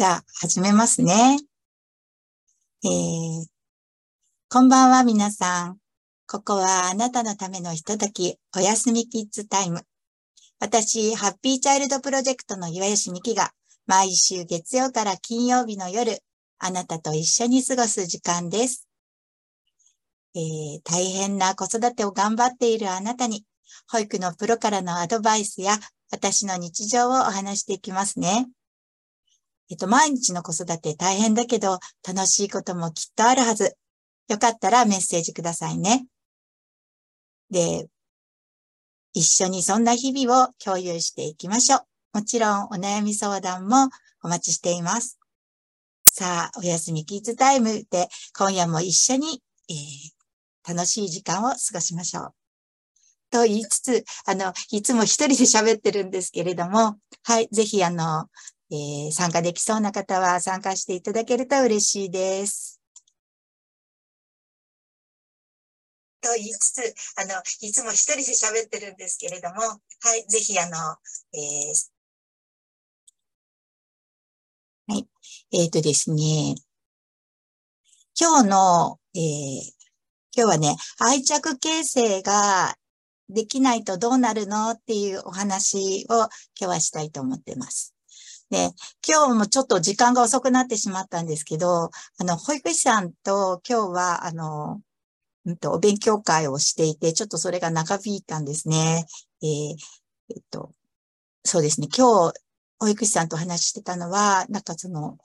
じゃあ、始めますね。えー、こんばんは、皆さん。ここはあなたのためのひととき、おやすみキッズタイム。私、ハッピーチャイルドプロジェクトの岩吉美希が、毎週月曜から金曜日の夜、あなたと一緒に過ごす時間です。えー、大変な子育てを頑張っているあなたに、保育のプロからのアドバイスや、私の日常をお話していきますね。えっと、毎日の子育て大変だけど、楽しいこともきっとあるはず。よかったらメッセージくださいね。で、一緒にそんな日々を共有していきましょう。もちろんお悩み相談もお待ちしています。さあ、おやすみキッズタイムで今夜も一緒に、えー、楽しい時間を過ごしましょう。と言いつつ、あの、いつも一人で喋ってるんですけれども、はい、ぜひあの、えー、参加できそうな方は参加していただけると嬉しいです。と言いつつ、あの、いつも一人で喋ってるんですけれども、はい、ぜひあの、えー、はい、えっ、ー、とですね、今日の、えー、今日はね、愛着形成ができないとどうなるのっていうお話を今日はしたいと思ってます。で、今日もちょっと時間が遅くなってしまったんですけど、あの、保育士さんと今日は、あの、うんと、お勉強会をしていて、ちょっとそれが長引いたんですね。えー、えっと、そうですね。今日、保育士さんと話してたのは、なんかその、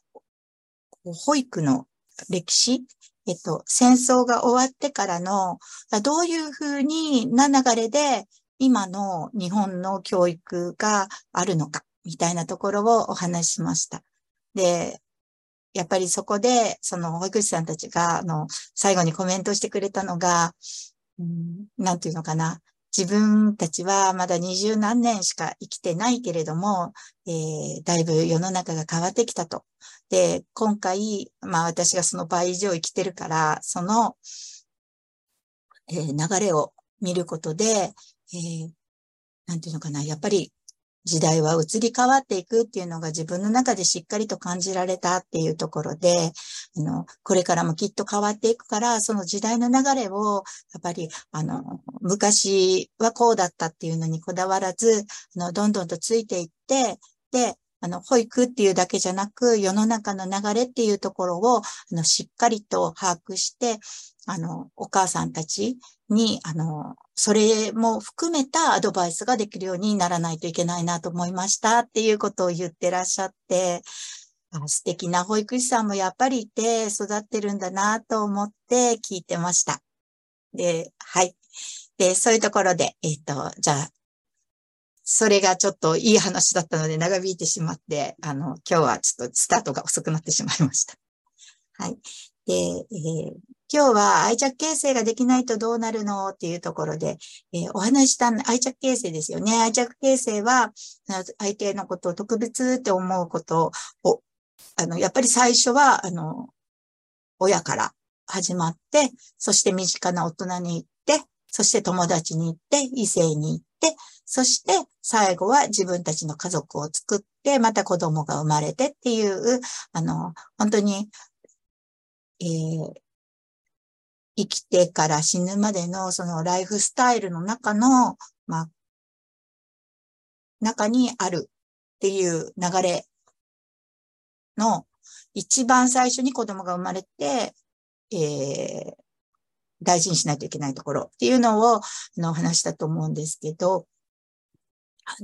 保育の歴史？えっと、戦争が終わってからの、どういうふうにな流れで今の日本の教育があるのか？みたいなところをお話ししました。で、やっぱりそこで、その保育士さんたちが、あの、最後にコメントしてくれたのが、うん、なんていうのかな。自分たちはまだ二十何年しか生きてないけれども、えー、だいぶ世の中が変わってきたと。で、今回、まあ私がその倍以上生きてるから、その、えー、流れを見ることで、えー、なんていうのかな。やっぱり時代は移り変わっていくっていうのが自分の中でしっかりと感じられたっていうところで、あの、これからもきっと変わっていくから、その時代の流れを、やっぱり、あの、昔はこうだったっていうのにこだわらず、あの、どんどんとついていって、で、あの、保育っていうだけじゃなく、世の中の流れっていうところを、あの、しっかりと把握して、あの、お母さんたちに、あの、それも含めたアドバイスができるようにならないといけないなと思いましたっていうことを言ってらっしゃって、素敵な保育士さんもやっぱりいて育ってるんだなと思って聞いてました。で、はい。で、そういうところで、えっ、ー、と、じゃあ、それがちょっといい話だったので長引いてしまって、あの、今日はちょっとスタートが遅くなってしまいました。はい。で、えー、今日は愛着形成ができないとどうなるのっていうところで、えー、お話した愛着形成ですよね。愛着形成は、相手のことを特別って思うことを、あの、やっぱり最初は、あの、親から始まって、そして身近な大人に行って、そして友達に行って、異性に行って、そして最後は自分たちの家族を作って、また子供が生まれてっていう、あの、本当に、えー、生きてから死ぬまでのそのライフスタイルの中の、まあ、中にあるっていう流れの一番最初に子供が生まれて、えー、大事にしないといけないところっていうのをの話したと思うんですけど、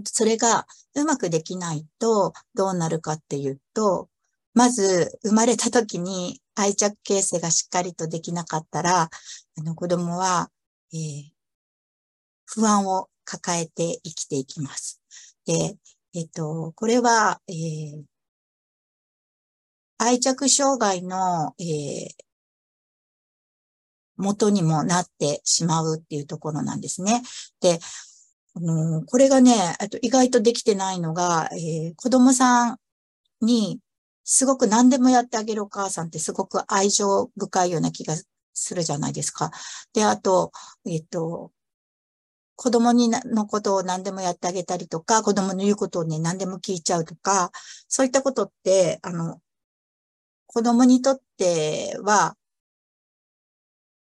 それがうまくできないとどうなるかっていうと、まず生まれた時に愛着形成がしっかりとできなかったら、あの子供は、えー、不安を抱えて生きていきます。で、えっ、ー、と、これは、えー、愛着障害の、えー、元にもなってしまうっていうところなんですね。で、あのこれがね、と意外とできてないのが、えー、子供さんにすごく何でもやってあげるお母さんってすごく愛情深いような気がするじゃないですか。で、あと、えっと、子供にのことを何でもやってあげたりとか、子供の言うことをね、何でも聞いちゃうとか、そういったことって、あの、子供にとっては、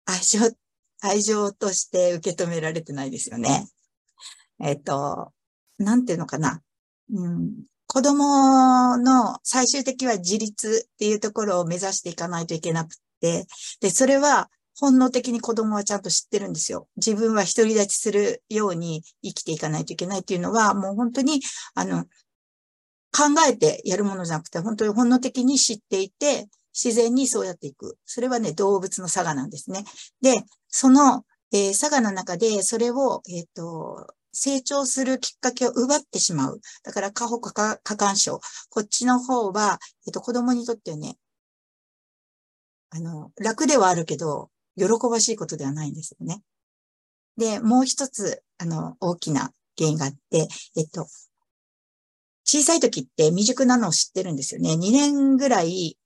愛情、愛情として受け止められてないですよね。えっと、なんていうのかな。うん、子供の最終的は自立っていうところを目指していかないといけなくて、で、それは本能的に子供はちゃんと知ってるんですよ。自分は独り立ちするように生きていかないといけないっていうのは、もう本当に、あの、考えてやるものじゃなくて、本当に本能的に知っていて、自然にそうやっていく。それはね、動物の差がなんですね。で、その、えー、差がの中で、それを、えっ、ー、と、成長するきっかけを奪ってしまう。だから、過保過干渉。こっちの方は、えっ、と、子供にとってはね、あの、楽ではあるけど、喜ばしいことではないんですよね。で、もう一つ、あの、大きな原因があって、えっと、小さい時って未熟なのを知ってるんですよね。2年ぐらい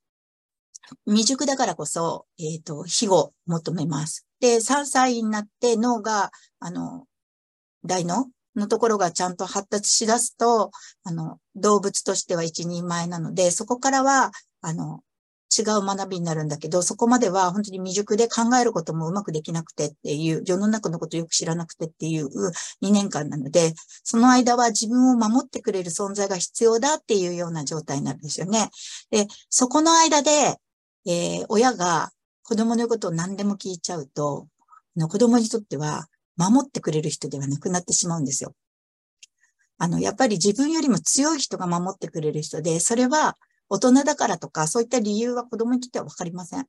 未熟だからこそ、えっ、と、庇護を求めます。で、3歳になって脳が、あの、大脳のところがちゃんと発達しだすと、あの、動物としては一人前なので、そこからは、あの、違う学びになるんだけど、そこまでは本当に未熟で考えることもうまくできなくてっていう、世の中のことよく知らなくてっていう2年間なので、その間は自分を守ってくれる存在が必要だっていうような状態になるんですよね。で、そこの間で、えー、親が子供のことを何でも聞いちゃうと、子供にとっては守ってくれる人ではなくなってしまうんですよ。あの、やっぱり自分よりも強い人が守ってくれる人で、それは大人だからとか、そういった理由は子供にとってはわかりません。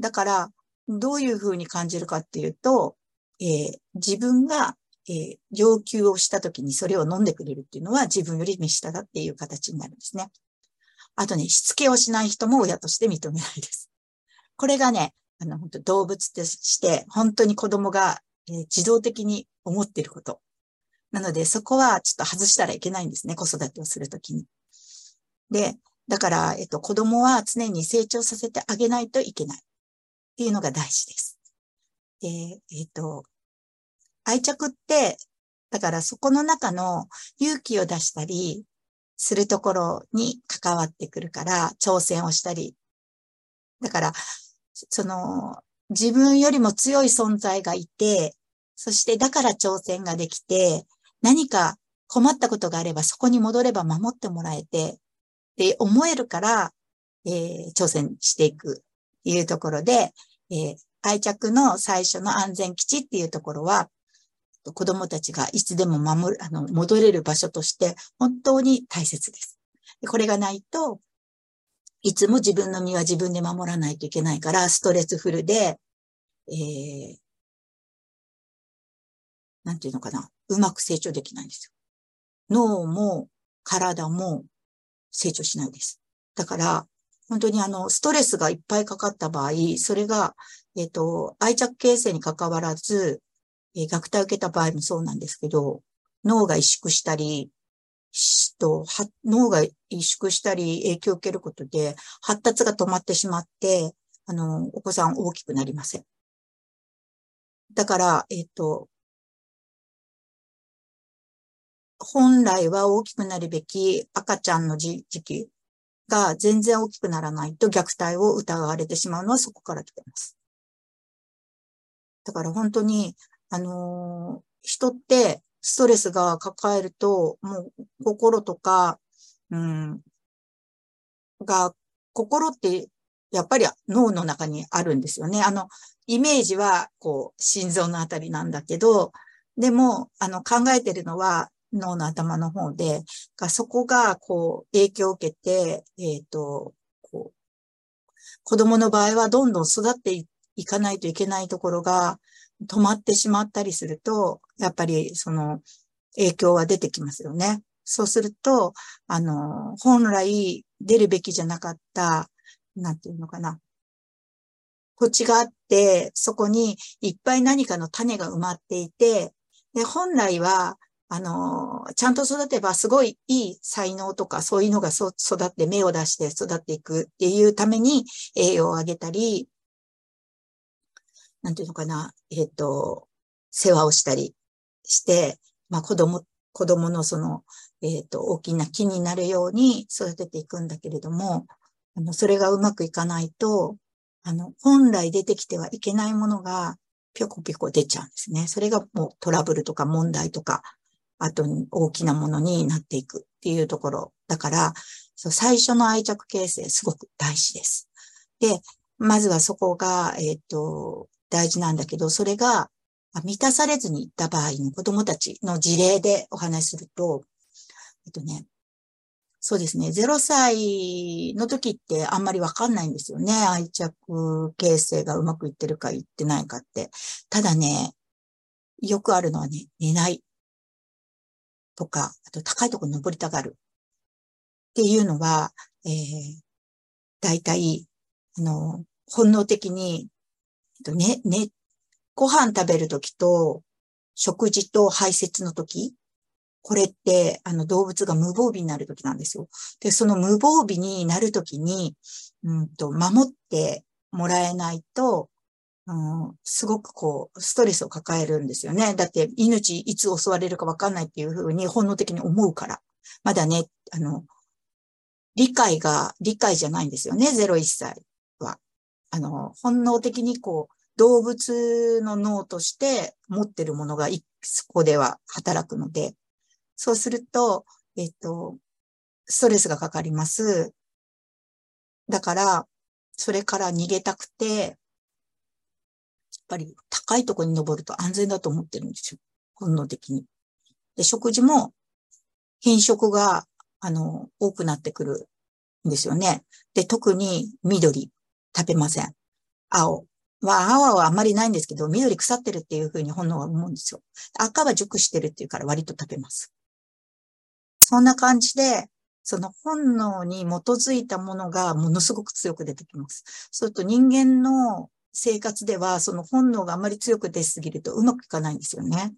だから、どういうふうに感じるかっていうと、えー、自分が、えー、要求をしたときにそれを飲んでくれるっていうのは自分より下だっていう形になるんですね。あとね、しつけをしない人も親として認めないです。これがね、あの、本当動物として、本当に子供が、えー、自動的に思っていること。なので、そこはちょっと外したらいけないんですね、子育てをするときに。で、だから、えっと、子供は常に成長させてあげないといけないっていうのが大事です。で、えっと、愛着って、だからそこの中の勇気を出したりするところに関わってくるから、挑戦をしたり。だから、その、自分よりも強い存在がいて、そしてだから挑戦ができて、何か困ったことがあればそこに戻れば守ってもらえて、って思えるから、えー、挑戦していくっていうところで、えー、愛着の最初の安全基地っていうところは、子供たちがいつでも守る、あの、戻れる場所として本当に大切です。これがないと、いつも自分の身は自分で守らないといけないから、ストレスフルで、えー、なんていうのかな、うまく成長できないんですよ。脳も体も成長しないです。だから、本当にあの、ストレスがいっぱいかかった場合、それが、えっ、ー、と、愛着形成に関わらず、えー、虐待を受けた場合もそうなんですけど、脳が萎縮したり、と脳が萎縮したり影響を受けることで、発達が止まってしまって、あの、お子さん大きくなりません。だから、えっ、と、本来は大きくなるべき赤ちゃんの時期が全然大きくならないと虐待を疑われてしまうのはそこから来てます。だから本当に、あの、人ってストレスが抱えると、もう心とか、うん、が、心ってやっぱり脳の中にあるんですよね。あの、イメージは、こう、心臓のあたりなんだけど、でも、あの、考えてるのは、脳の頭の方で、そこがこう影響を受けて、えっ、ー、と、こう、子供の場合はどんどん育っていかないといけないところが止まってしまったりすると、やっぱりその影響は出てきますよね。そうすると、あの、本来出るべきじゃなかった、なんていうのかな。土地があって、そこにいっぱい何かの種が埋まっていて、で、本来は、あの、ちゃんと育てばすごいいい才能とかそういうのが育って芽を出して育っていくっていうために栄養をあげたり、なんていうのかな、えっ、ー、と、世話をしたりして、まあ子供、子供のその、えっ、ー、と、大きな木になるように育てていくんだけれども、あの、それがうまくいかないと、あの、本来出てきてはいけないものが、ぴょこぴょこ出ちゃうんですね。それがもうトラブルとか問題とか、あと大きなものになっていくっていうところ。だから、そう最初の愛着形成すごく大事です。で、まずはそこが、えっ、ー、と、大事なんだけど、それが満たされずに行った場合の子供たちの事例でお話しすると、えっとね、そうですね。0歳の時ってあんまりわかんないんですよね。愛着形成がうまくいってるかいってないかって。ただね、よくあるのはね、寝ないとか、あと高いところに登りたがるっていうのは、えー、大体、あの、本能的に、ね、ね、ご飯食べるときと、食事と排泄のとき、これって、あの、動物が無防備になるときなんですよ。で、その無防備になるときに、うんと、守ってもらえないと、うん、すごくこう、ストレスを抱えるんですよね。だって、命いつ襲われるかわかんないっていうふうに本能的に思うから。まだね、あの、理解が、理解じゃないんですよね、0、1歳は。あの、本能的にこう、動物の脳として持ってるものがそこでは働くので、そうすると、えっと、ストレスがかかります。だから、それから逃げたくて、やっぱり高いところに登ると安全だと思ってるんですよ。本能的に。で、食事も品色があの、多くなってくるんですよね。で、特に緑、食べません。青。は、青はあまりないんですけど、緑腐ってるっていうふうに本能は思うんですよ。赤は熟してるっていうから割と食べます。そんな感じで、その本能に基づいたものがものすごく強く出てきます。そうすると人間の生活ではその本能があまり強く出すぎるとうまくいかないんですよね。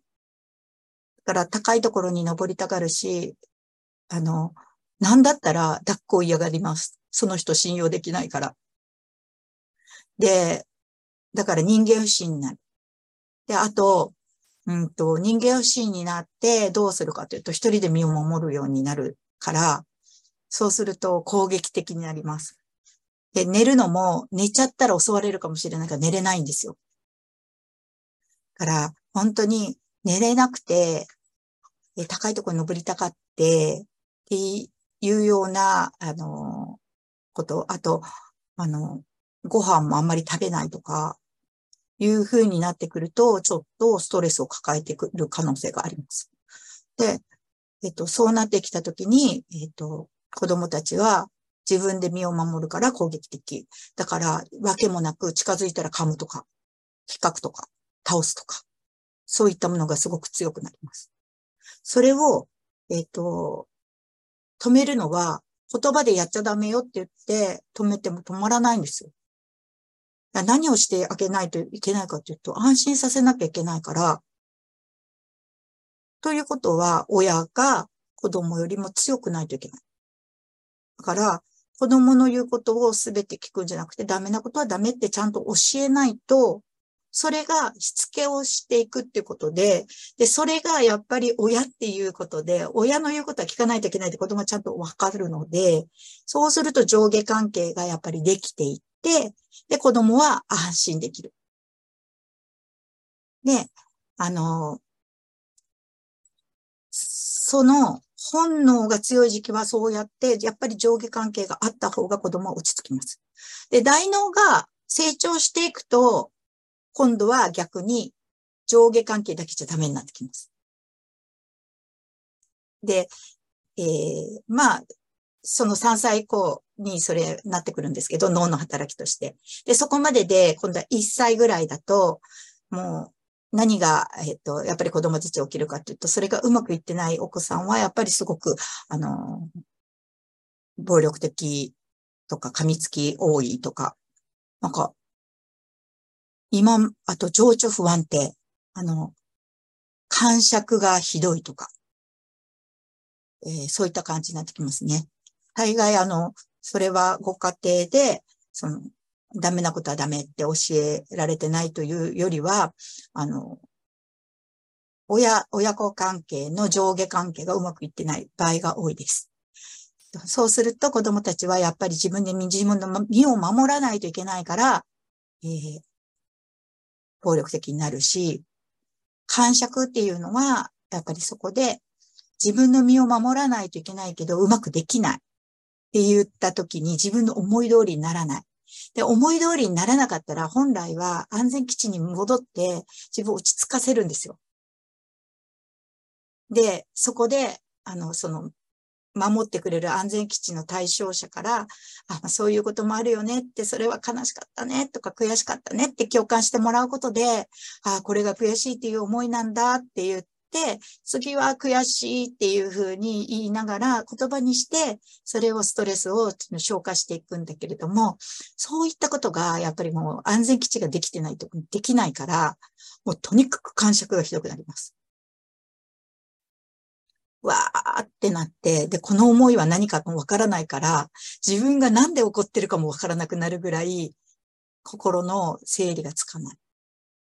だから高いところに登りたがるし、あの、なんだったら抱っこを嫌がります。その人信用できないから。で、だから人間不信になる。で、あと、うんと、人間不信になってどうするかというと、一人で身を守るようになるから、そうすると攻撃的になります。で、寝るのも寝ちゃったら襲われるかもしれないから寝れないんですよ。だから、本当に寝れなくて、高いところに登りたかって、っていうような、あの、こと、あと、あの、ご飯もあんまり食べないとか、いう風になってくると、ちょっとストレスを抱えてくる可能性があります。で、えっと、そうなってきたときに、えっと、子供たちは自分で身を守るから攻撃的。だから、わけもなく近づいたら噛むとか、比較とか、倒すとか、そういったものがすごく強くなります。それを、えっと、止めるのは言葉でやっちゃダメよって言って止めても止まらないんですよ。何をしてあげないといけないかというと、安心させなきゃいけないから、ということは、親が子供よりも強くないといけない。だから、子供の言うことをすべて聞くんじゃなくて、ダメなことはダメってちゃんと教えないと、それがしつけをしていくっていうことで、で、それがやっぱり親っていうことで、親の言うことは聞かないといけないって子供はちゃんとわかるので、そうすると上下関係がやっぱりできていって、で、子供は安心できる。で、あの、その本能が強い時期はそうやって、やっぱり上下関係があった方が子供は落ち着きます。で、大脳が成長していくと、今度は逆に上下関係だけじゃダメになってきます。で、えー、まあ、その3歳以降にそれなってくるんですけど、脳の働きとして。で、そこまでで、今度は1歳ぐらいだと、もう何が、えっ、と、やっぱり子供たち起きるかというと、それがうまくいってないお子さんは、やっぱりすごく、あの、暴力的とか噛みつき多いとか、なんか、今、あと情緒不安定、あの、感触がひどいとか、えー、そういった感じになってきますね。大概、あの、それはご家庭で、その、ダメなことはダメって教えられてないというよりは、あの、親、親子関係の上下関係がうまくいってない場合が多いです。そうすると子供たちはやっぱり自分で自分の身を守らないといけないから、えー、暴力的になるし、感触っていうのは、やっぱりそこで自分の身を守らないといけないけど、うまくできないって言った時に自分の思い通りにならない。で、思い通りにならなかったら、本来は安全基地に戻って自分を落ち着かせるんですよ。で、そこで、あの、その、守ってくれる安全基地の対象者から、あ、そういうこともあるよねって、それは悲しかったねとか悔しかったねって共感してもらうことで、あ、これが悔しいっていう思いなんだって言って、次は悔しいっていうふうに言いながら言葉にして、それをストレスを消化していくんだけれども、そういったことがやっぱりもう安全基地ができてないとできないから、もうとにかく感触がひどくなります。わーってなって、で、この思いは何かもわからないから、自分がなんで怒ってるかもわからなくなるぐらい、心の整理がつかない。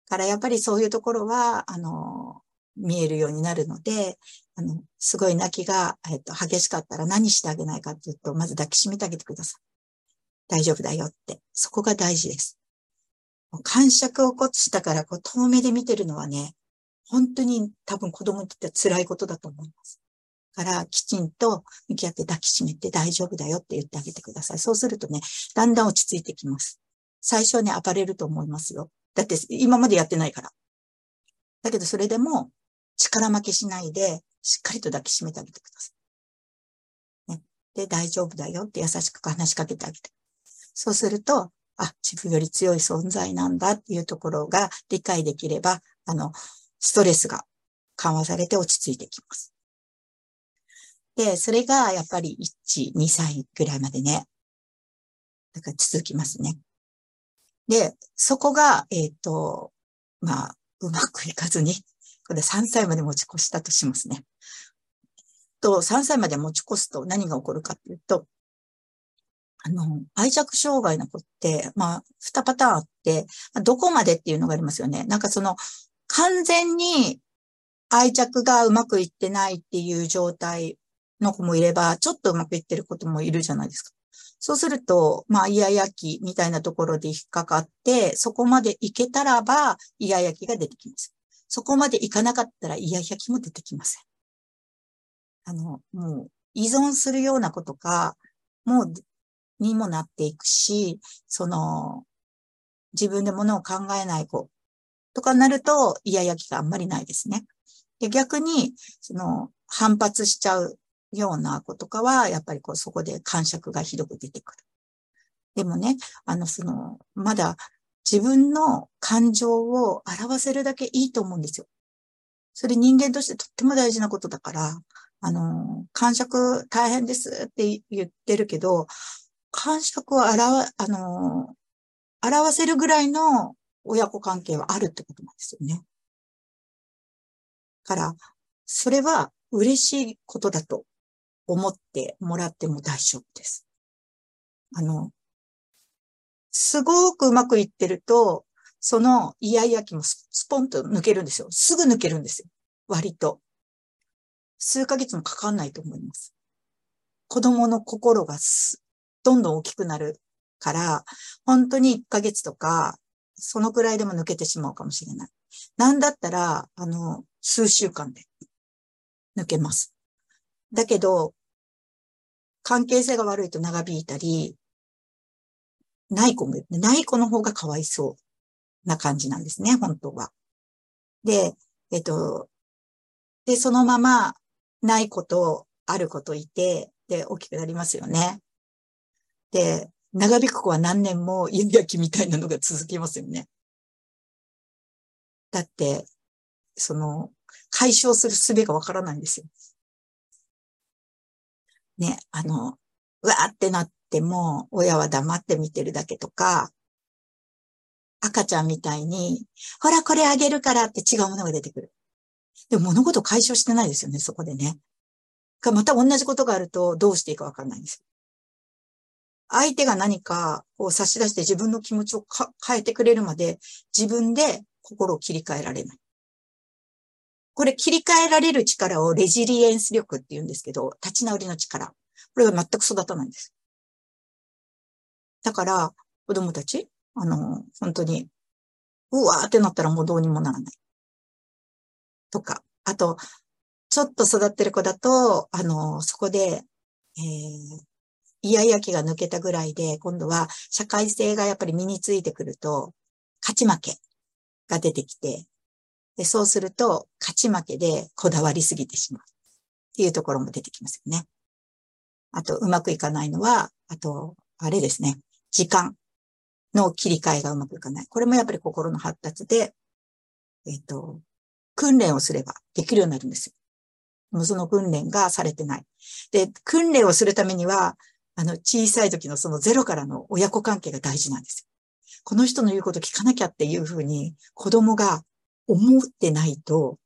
からやっぱりそういうところは、あの、見えるようになるので、あの、すごい泣きが、えっと、激しかったら何してあげないかっていうと、まず抱きしめてあげてください。大丈夫だよって。そこが大事です。感触を起こしたから、こう、遠目で見てるのはね、本当に多分子供にとっては辛いことだと思います。からきちんと向き合って抱きしめて大丈夫だよって言ってあげてください。そうするとね、だんだん落ち着いてきます。最初はね、暴れると思いますよ。だって今までやってないから。だけどそれでも力負けしないで、しっかりと抱きしめてあげてください。ね、で、大丈夫だよって優しく話しかけてあげて。そうすると、あ、自分より強い存在なんだっていうところが理解できれば、あの、ストレスが緩和されて落ち着いてきます。で、それがやっぱり1、2歳ぐらいまでね、だから続きますね。で、そこが、えっ、ー、と、まあ、うまくいかずに、これ3歳まで持ち越したとしますね。と、3歳まで持ち越すと何が起こるかっていうと、あの、愛着障害の子って、まあ、2パターンあって、どこまでっていうのがありますよね。なんかその、完全に愛着がうまくいってないっていう状態の子もいれば、ちょっとうまくいってることもいるじゃないですか。そうすると、まあ、イヤヤキみたいなところで引っかかって、そこまで行けたらば、イヤヤキが出てきます。そこまで行かなかったら、イヤヤキも出てきません。あの、もう、依存するようなことか、もう、にもなっていくし、その、自分でものを考えない子とかになると、イヤヤキがあんまりないですね。で逆に、その、反発しちゃうような子とかは、やっぱりこうそこで感触がひどく出てくる。でもね、あの、その、まだ自分の感情を表せるだけいいと思うんですよ。それ人間としてとっても大事なことだから、あの、感触大変ですって言ってるけど、感触を表、あの、表せるぐらいの親子関係はあるってことなんですよね。から、それは嬉しいことだと思ってもらっても大丈夫です。あの、すごくうまくいってると、そのイヤイヤ期もスポンと抜けるんですよ。すぐ抜けるんですよ。割と。数ヶ月もかかんないと思います。子供の心がどんどん大きくなるから、本当に1ヶ月とか、そのくらいでも抜けてしまうかもしれない。なんだったら、あの、数週間で抜けます。だけど、関係性が悪いと長引いたり、ない子も、ない子の方がかわいそうな感じなんですね、本当は。で、えっと、で、そのまま、ない子とある子といて、で、大きくなりますよね。で、長引く子は何年も指焼きみたいなのが続きますよね。だって、その、解消する術がわからないんですよ。ね、あの、うわーってなっても、親は黙って見てるだけとか、赤ちゃんみたいに、ほら、これあげるからって違うものが出てくる。でも物事解消してないですよね、そこでね。か、また同じことがあるとどうしていいかわかんないんです。相手が何かこう差し出して自分の気持ちを変えてくれるまで自分で心を切り替えられない。これ切り替えられる力をレジリエンス力って言うんですけど、立ち直りの力。これが全く育たないんです。だから、子供たち、あの、本当に、うわーってなったらもうどうにもならない。とか、あと、ちょっと育ってる子だと、あの、そこで、えー、イヤイヤ期が抜けたぐらいで、今度は社会性がやっぱり身についてくると、勝ち負けが出てきて、でそうすると、勝ち負けでこだわりすぎてしまうっていうところも出てきますよね。あと、うまくいかないのは、あと、あれですね。時間の切り替えがうまくいかない。これもやっぱり心の発達で、えっ、ー、と、訓練をすればできるようになるんですよ。もうその訓練がされてない。で、訓練をするためには、あの、小さい時のそのゼロからの親子関係が大事なんですよ。この人の言うこと聞かなきゃっていうふうに子供が思ってないと、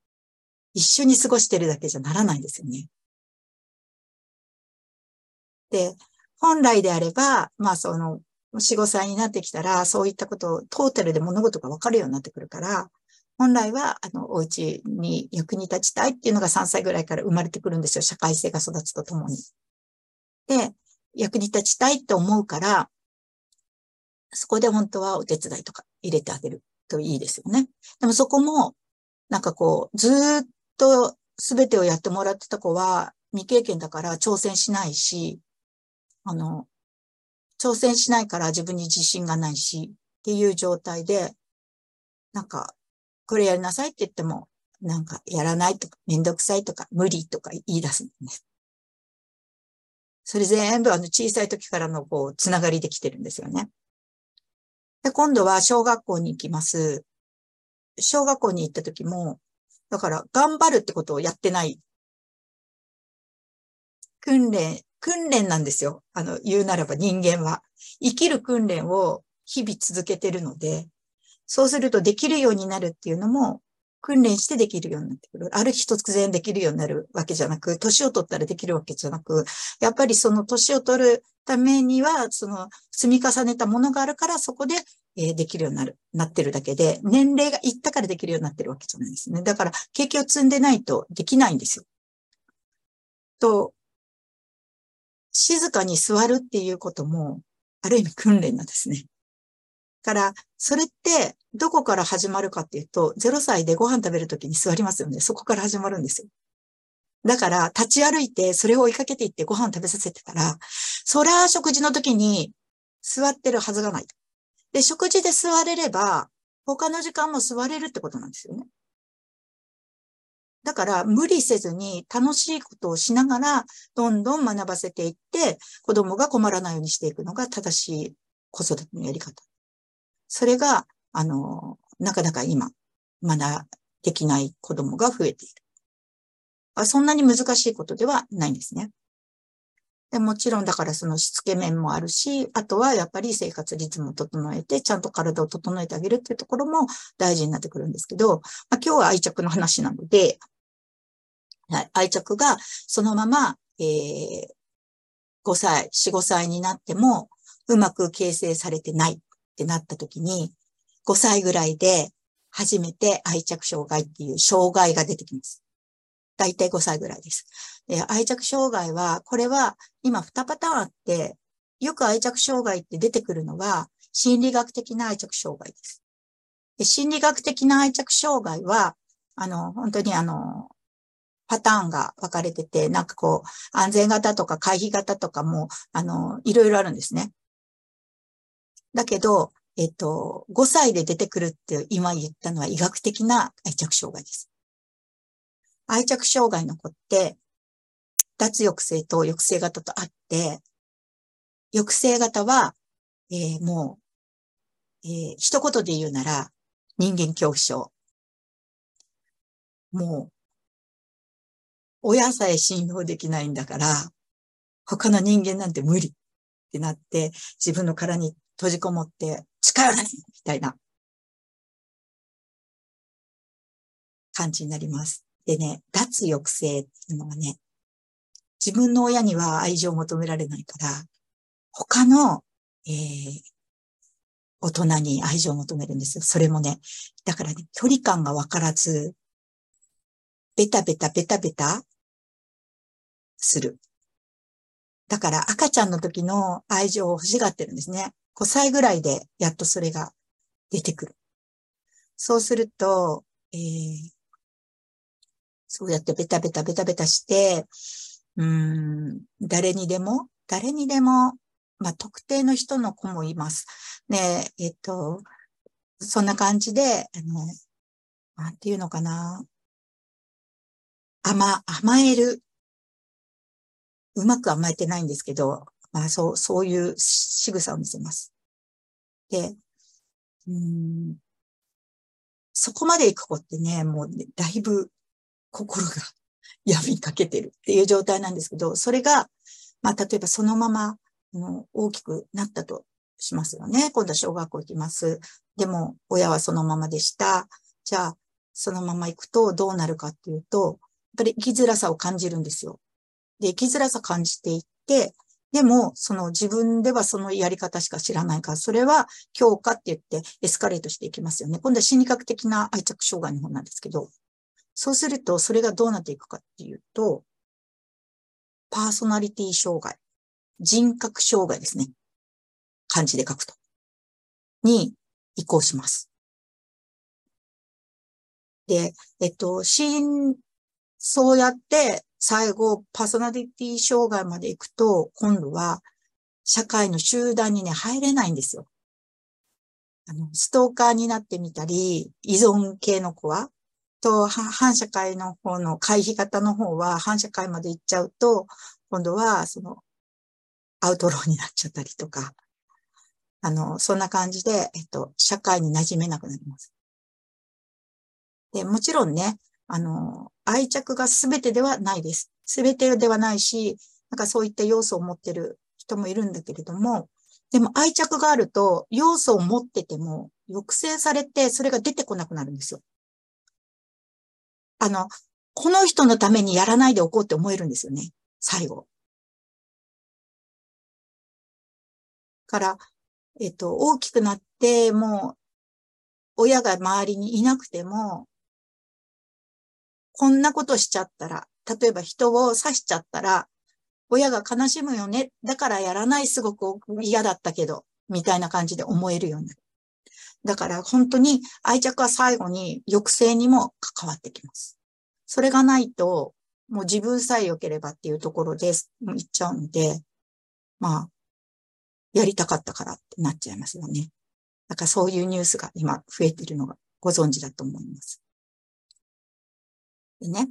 一緒に過ごしてるだけじゃならないんですよね。で、本来であれば、まあその、4、5歳になってきたら、そういったことをトータルで物事が分かるようになってくるから、本来は、あの、お家に役に立ちたいっていうのが3歳ぐらいから生まれてくるんですよ。社会性が育つとともに。で、役に立ちたいって思うから、そこで本当はお手伝いとか入れてあげるといいですよね。でもそこも、なんかこう、ずっと全てをやってもらってた子は未経験だから挑戦しないし、あの、挑戦しないから自分に自信がないしっていう状態で、なんかこれやりなさいって言っても、なんかやらないとか、めんどくさいとか、無理とか言い出すんです。それ全部あの小さい時からのこう、つながりできてるんですよね。で、今度は小学校に行きます。小学校に行った時も、だから頑張るってことをやってない。訓練、訓練なんですよ。あの、言うならば人間は。生きる訓練を日々続けてるので、そうするとできるようになるっていうのも、訓練してできるようになってくる。ある日突然できるようになるわけじゃなく、年を取ったらできるわけじゃなく、やっぱりその年を取るためには、その積み重ねたものがあるから、そこで、えできるようになる、なってるだけで、年齢がいったからできるようになってるわけじゃないですね。だから、経験を積んでないとできないんですよ。と、静かに座るっていうことも、ある意味訓練なんですね。から、それって、どこから始まるかっていうと、0歳でご飯食べるときに座りますよね。そこから始まるんですよ。だから、立ち歩いて、それを追いかけていってご飯食べさせてたら、そら食事の時に座ってるはずがない。で、食事で座れれば、他の時間も座れるってことなんですよね。だから、無理せずに楽しいことをしながら、どんどん学ばせていって、子供が困らないようにしていくのが正しい子育てのやり方。それが、あの、なかなか今、まだできない子供が増えている。そんなに難しいことではないんですね。でもちろんだからそのしつけ面もあるし、あとはやっぱり生活リズムを整えて、ちゃんと体を整えてあげるっていうところも大事になってくるんですけど、まあ、今日は愛着の話なので、愛着がそのまま、えー、5歳、4、5歳になってもうまく形成されてないってなった時に、5歳ぐらいで初めて愛着障害っていう障害が出てきます。だいたい5歳ぐらいです。で愛着障害は、これは今2パターンあって、よく愛着障害って出てくるのは、心理学的な愛着障害です。で心理学的な愛着障害は、あの、本当にあの、パターンが分かれてて、なんかこう、安全型とか回避型とかも、あの、いろいろあるんですね。だけど、えっと、5歳で出てくるって今言ったのは医学的な愛着障害です。愛着障害の子って、脱抑制と抑制型とあって、抑制型は、えー、もう、えー、一言で言うなら、人間恐怖症。もう、親さえ信用できないんだから、他の人間なんて無理ってなって、自分の殻に閉じこもって近寄らないみたいな感じになります。でね、脱抑制っていうのはね、自分の親には愛情を求められないから、他の、えー、大人に愛情を求めるんですよ。それもね、だからね、距離感がわからず、ベタベタベタベタする。だから赤ちゃんの時の愛情を欲しがってるんですね。5歳ぐらいでやっとそれが出てくる。そうすると、えー、そうやってベタベタベタベタして、うん、誰にでも、誰にでも、まあ、特定の人の子もいます。ねえ、えっと、そんな感じで、あの、なんていうのかな。甘、甘える。うまく甘えてないんですけど、まあそう、そういう仕草を見せます。で、うん、そこまで行く子ってね、もう、ね、だいぶ心が 病みかけてるっていう状態なんですけど、それが、まあ例えばそのまま、の大きくなったとしますよね。今度は小学校行きます。でも、親はそのままでした。じゃあ、そのまま行くとどうなるかっていうと、やっぱり生きづらさを感じるんですよ。で、生きづらさ感じていって、でも、その自分ではそのやり方しか知らないから、それは強化って言ってエスカレートしていきますよね。今度は心理学的な愛着障害の方なんですけど、そうすると、それがどうなっていくかっていうと、パーソナリティ障害、人格障害ですね。漢字で書くと。に移行します。で、えっと、心、そうやって最後、パーソナリティ障害まで行くと、今度は社会の集団にね、入れないんですよ。あの、ストーカーになってみたり、依存系の子は、と、反社会の方の回避型の方は、反社会まで行っちゃうと、今度は、その、アウトローになっちゃったりとか、あの、そんな感じで、えっと、社会に馴染めなくなります。で、もちろんね、あの、愛着が全てではないです。全てではないし、なんかそういった要素を持ってる人もいるんだけれども、でも愛着があると、要素を持ってても、抑制されて、それが出てこなくなるんですよ。あの、この人のためにやらないでおこうって思えるんですよね。最後。から、えっと、大きくなって、もう、親が周りにいなくても、こんなことしちゃったら、例えば人を刺しちゃったら、親が悲しむよね。だからやらないすごく嫌だったけど、みたいな感じで思えるようになる。だから本当に愛着は最後に抑制にも関わってきます。それがないと、もう自分さえ良ければっていうところで言っちゃうので、まあ、やりたかったからってなっちゃいますよね。だからそういうニュースが今増えているのがご存知だと思います。でね、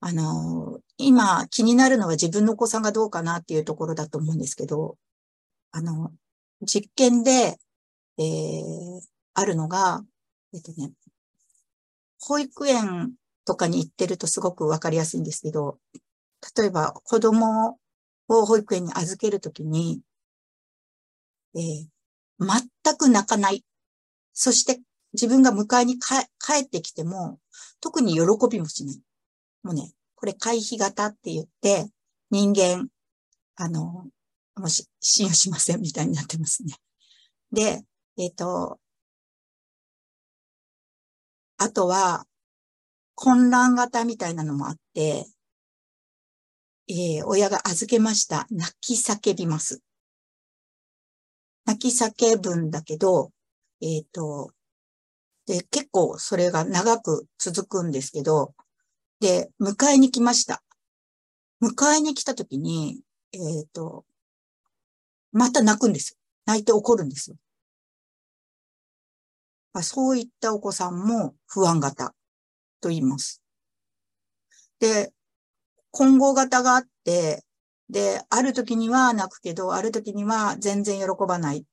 あの、今気になるのは自分のお子さんがどうかなっていうところだと思うんですけど、あの、実験で、えー、あるのが、えっとね、保育園とかに行ってるとすごくわかりやすいんですけど、例えば子供を保育園に預けるときに、えー、全く泣かない。そして自分が迎えに帰ってきても、特に喜びもしない。もうね、これ回避型って言って、人間、あの、もし、信用しませんみたいになってますね。で、えっ、ー、と、あとは、混乱型みたいなのもあって、えー、親が預けました。泣き叫びます。泣き叫ぶんだけど、えっ、ー、と、で、結構それが長く続くんですけど、で、迎えに来ました。迎えに来た時に、えっ、ー、と、また泣くんです。泣いて怒るんですよ。そういったお子さんも不安型と言います。で、混合型があって、で、ある時には泣くけど、ある時には全然喜ばない。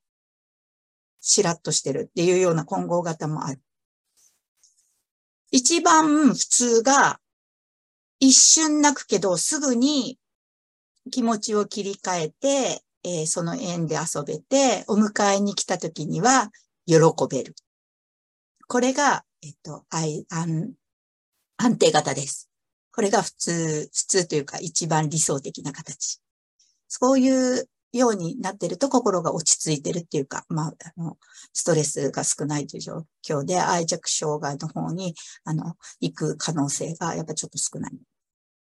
しらっとしてるっていうような混合型もある。一番普通が、一瞬泣くけど、すぐに気持ちを切り替えて、えー、その縁で遊べて、お迎えに来た時には喜べる。これが、えっと、安安定型です。これが普通、普通というか一番理想的な形。そういうようになってると心が落ち着いてるっていうか、まあ、あの、ストレスが少ないという状況で愛着障害の方に、あの、行く可能性がやっぱちょっと少ない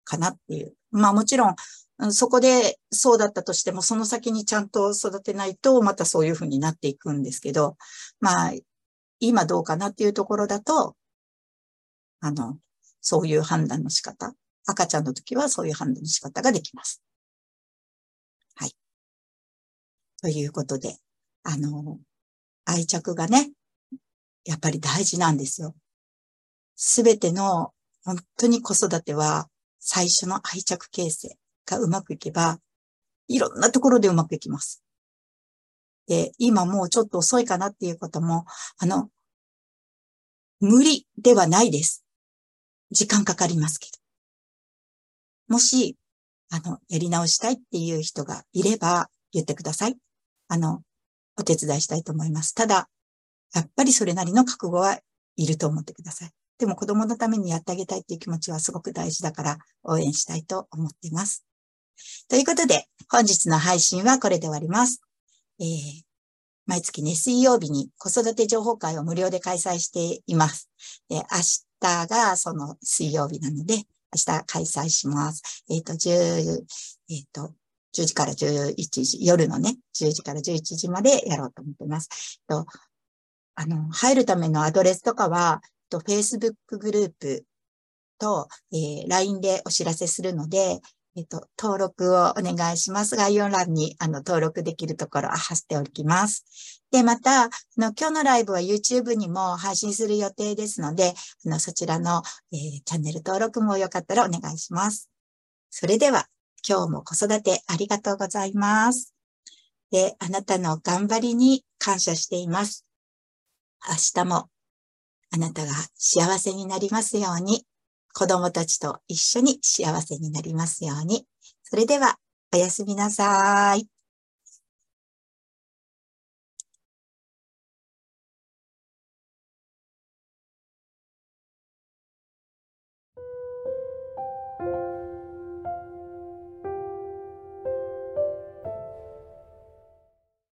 かなっていう。まあもちろん、そこでそうだったとしても、その先にちゃんと育てないと、またそういうふうになっていくんですけど、まあ、今どうかなっていうところだと、あの、そういう判断の仕方、赤ちゃんの時はそういう判断の仕方ができます。ということで、あの、愛着がね、やっぱり大事なんですよ。すべての本当に子育ては最初の愛着形成。がうまくいけば、いろんなところでうまくいきます。で、今もうちょっと遅いかなっていうことも、あの、無理ではないです。時間かかりますけど。もし、あの、やり直したいっていう人がいれば言ってください。あの、お手伝いしたいと思います。ただ、やっぱりそれなりの覚悟はいると思ってください。でも子供のためにやってあげたいっていう気持ちはすごく大事だから応援したいと思っています。ということで、本日の配信はこれで終わります。えー、毎月ね、水曜日に子育て情報会を無料で開催しています。で明日がその水曜日なので、明日開催します。えっ、ー、と、10、えっ、ー、と、10時から11時、夜のね、10時から11時までやろうと思ってます。とあの、入るためのアドレスとかは、と Facebook グループと、えー、LINE でお知らせするので、えっと、登録をお願いします。概要欄に、あの、登録できるところを、貼っておきます。で、また、あの、今日のライブは YouTube にも配信する予定ですので、あの、そちらの、えー、チャンネル登録もよかったらお願いします。それでは、今日も子育てありがとうございます。で、あなたの頑張りに感謝しています。明日もあなたが幸せになりますように。子供たちと一緒に幸せになりますように。それでは、おやすみなさい。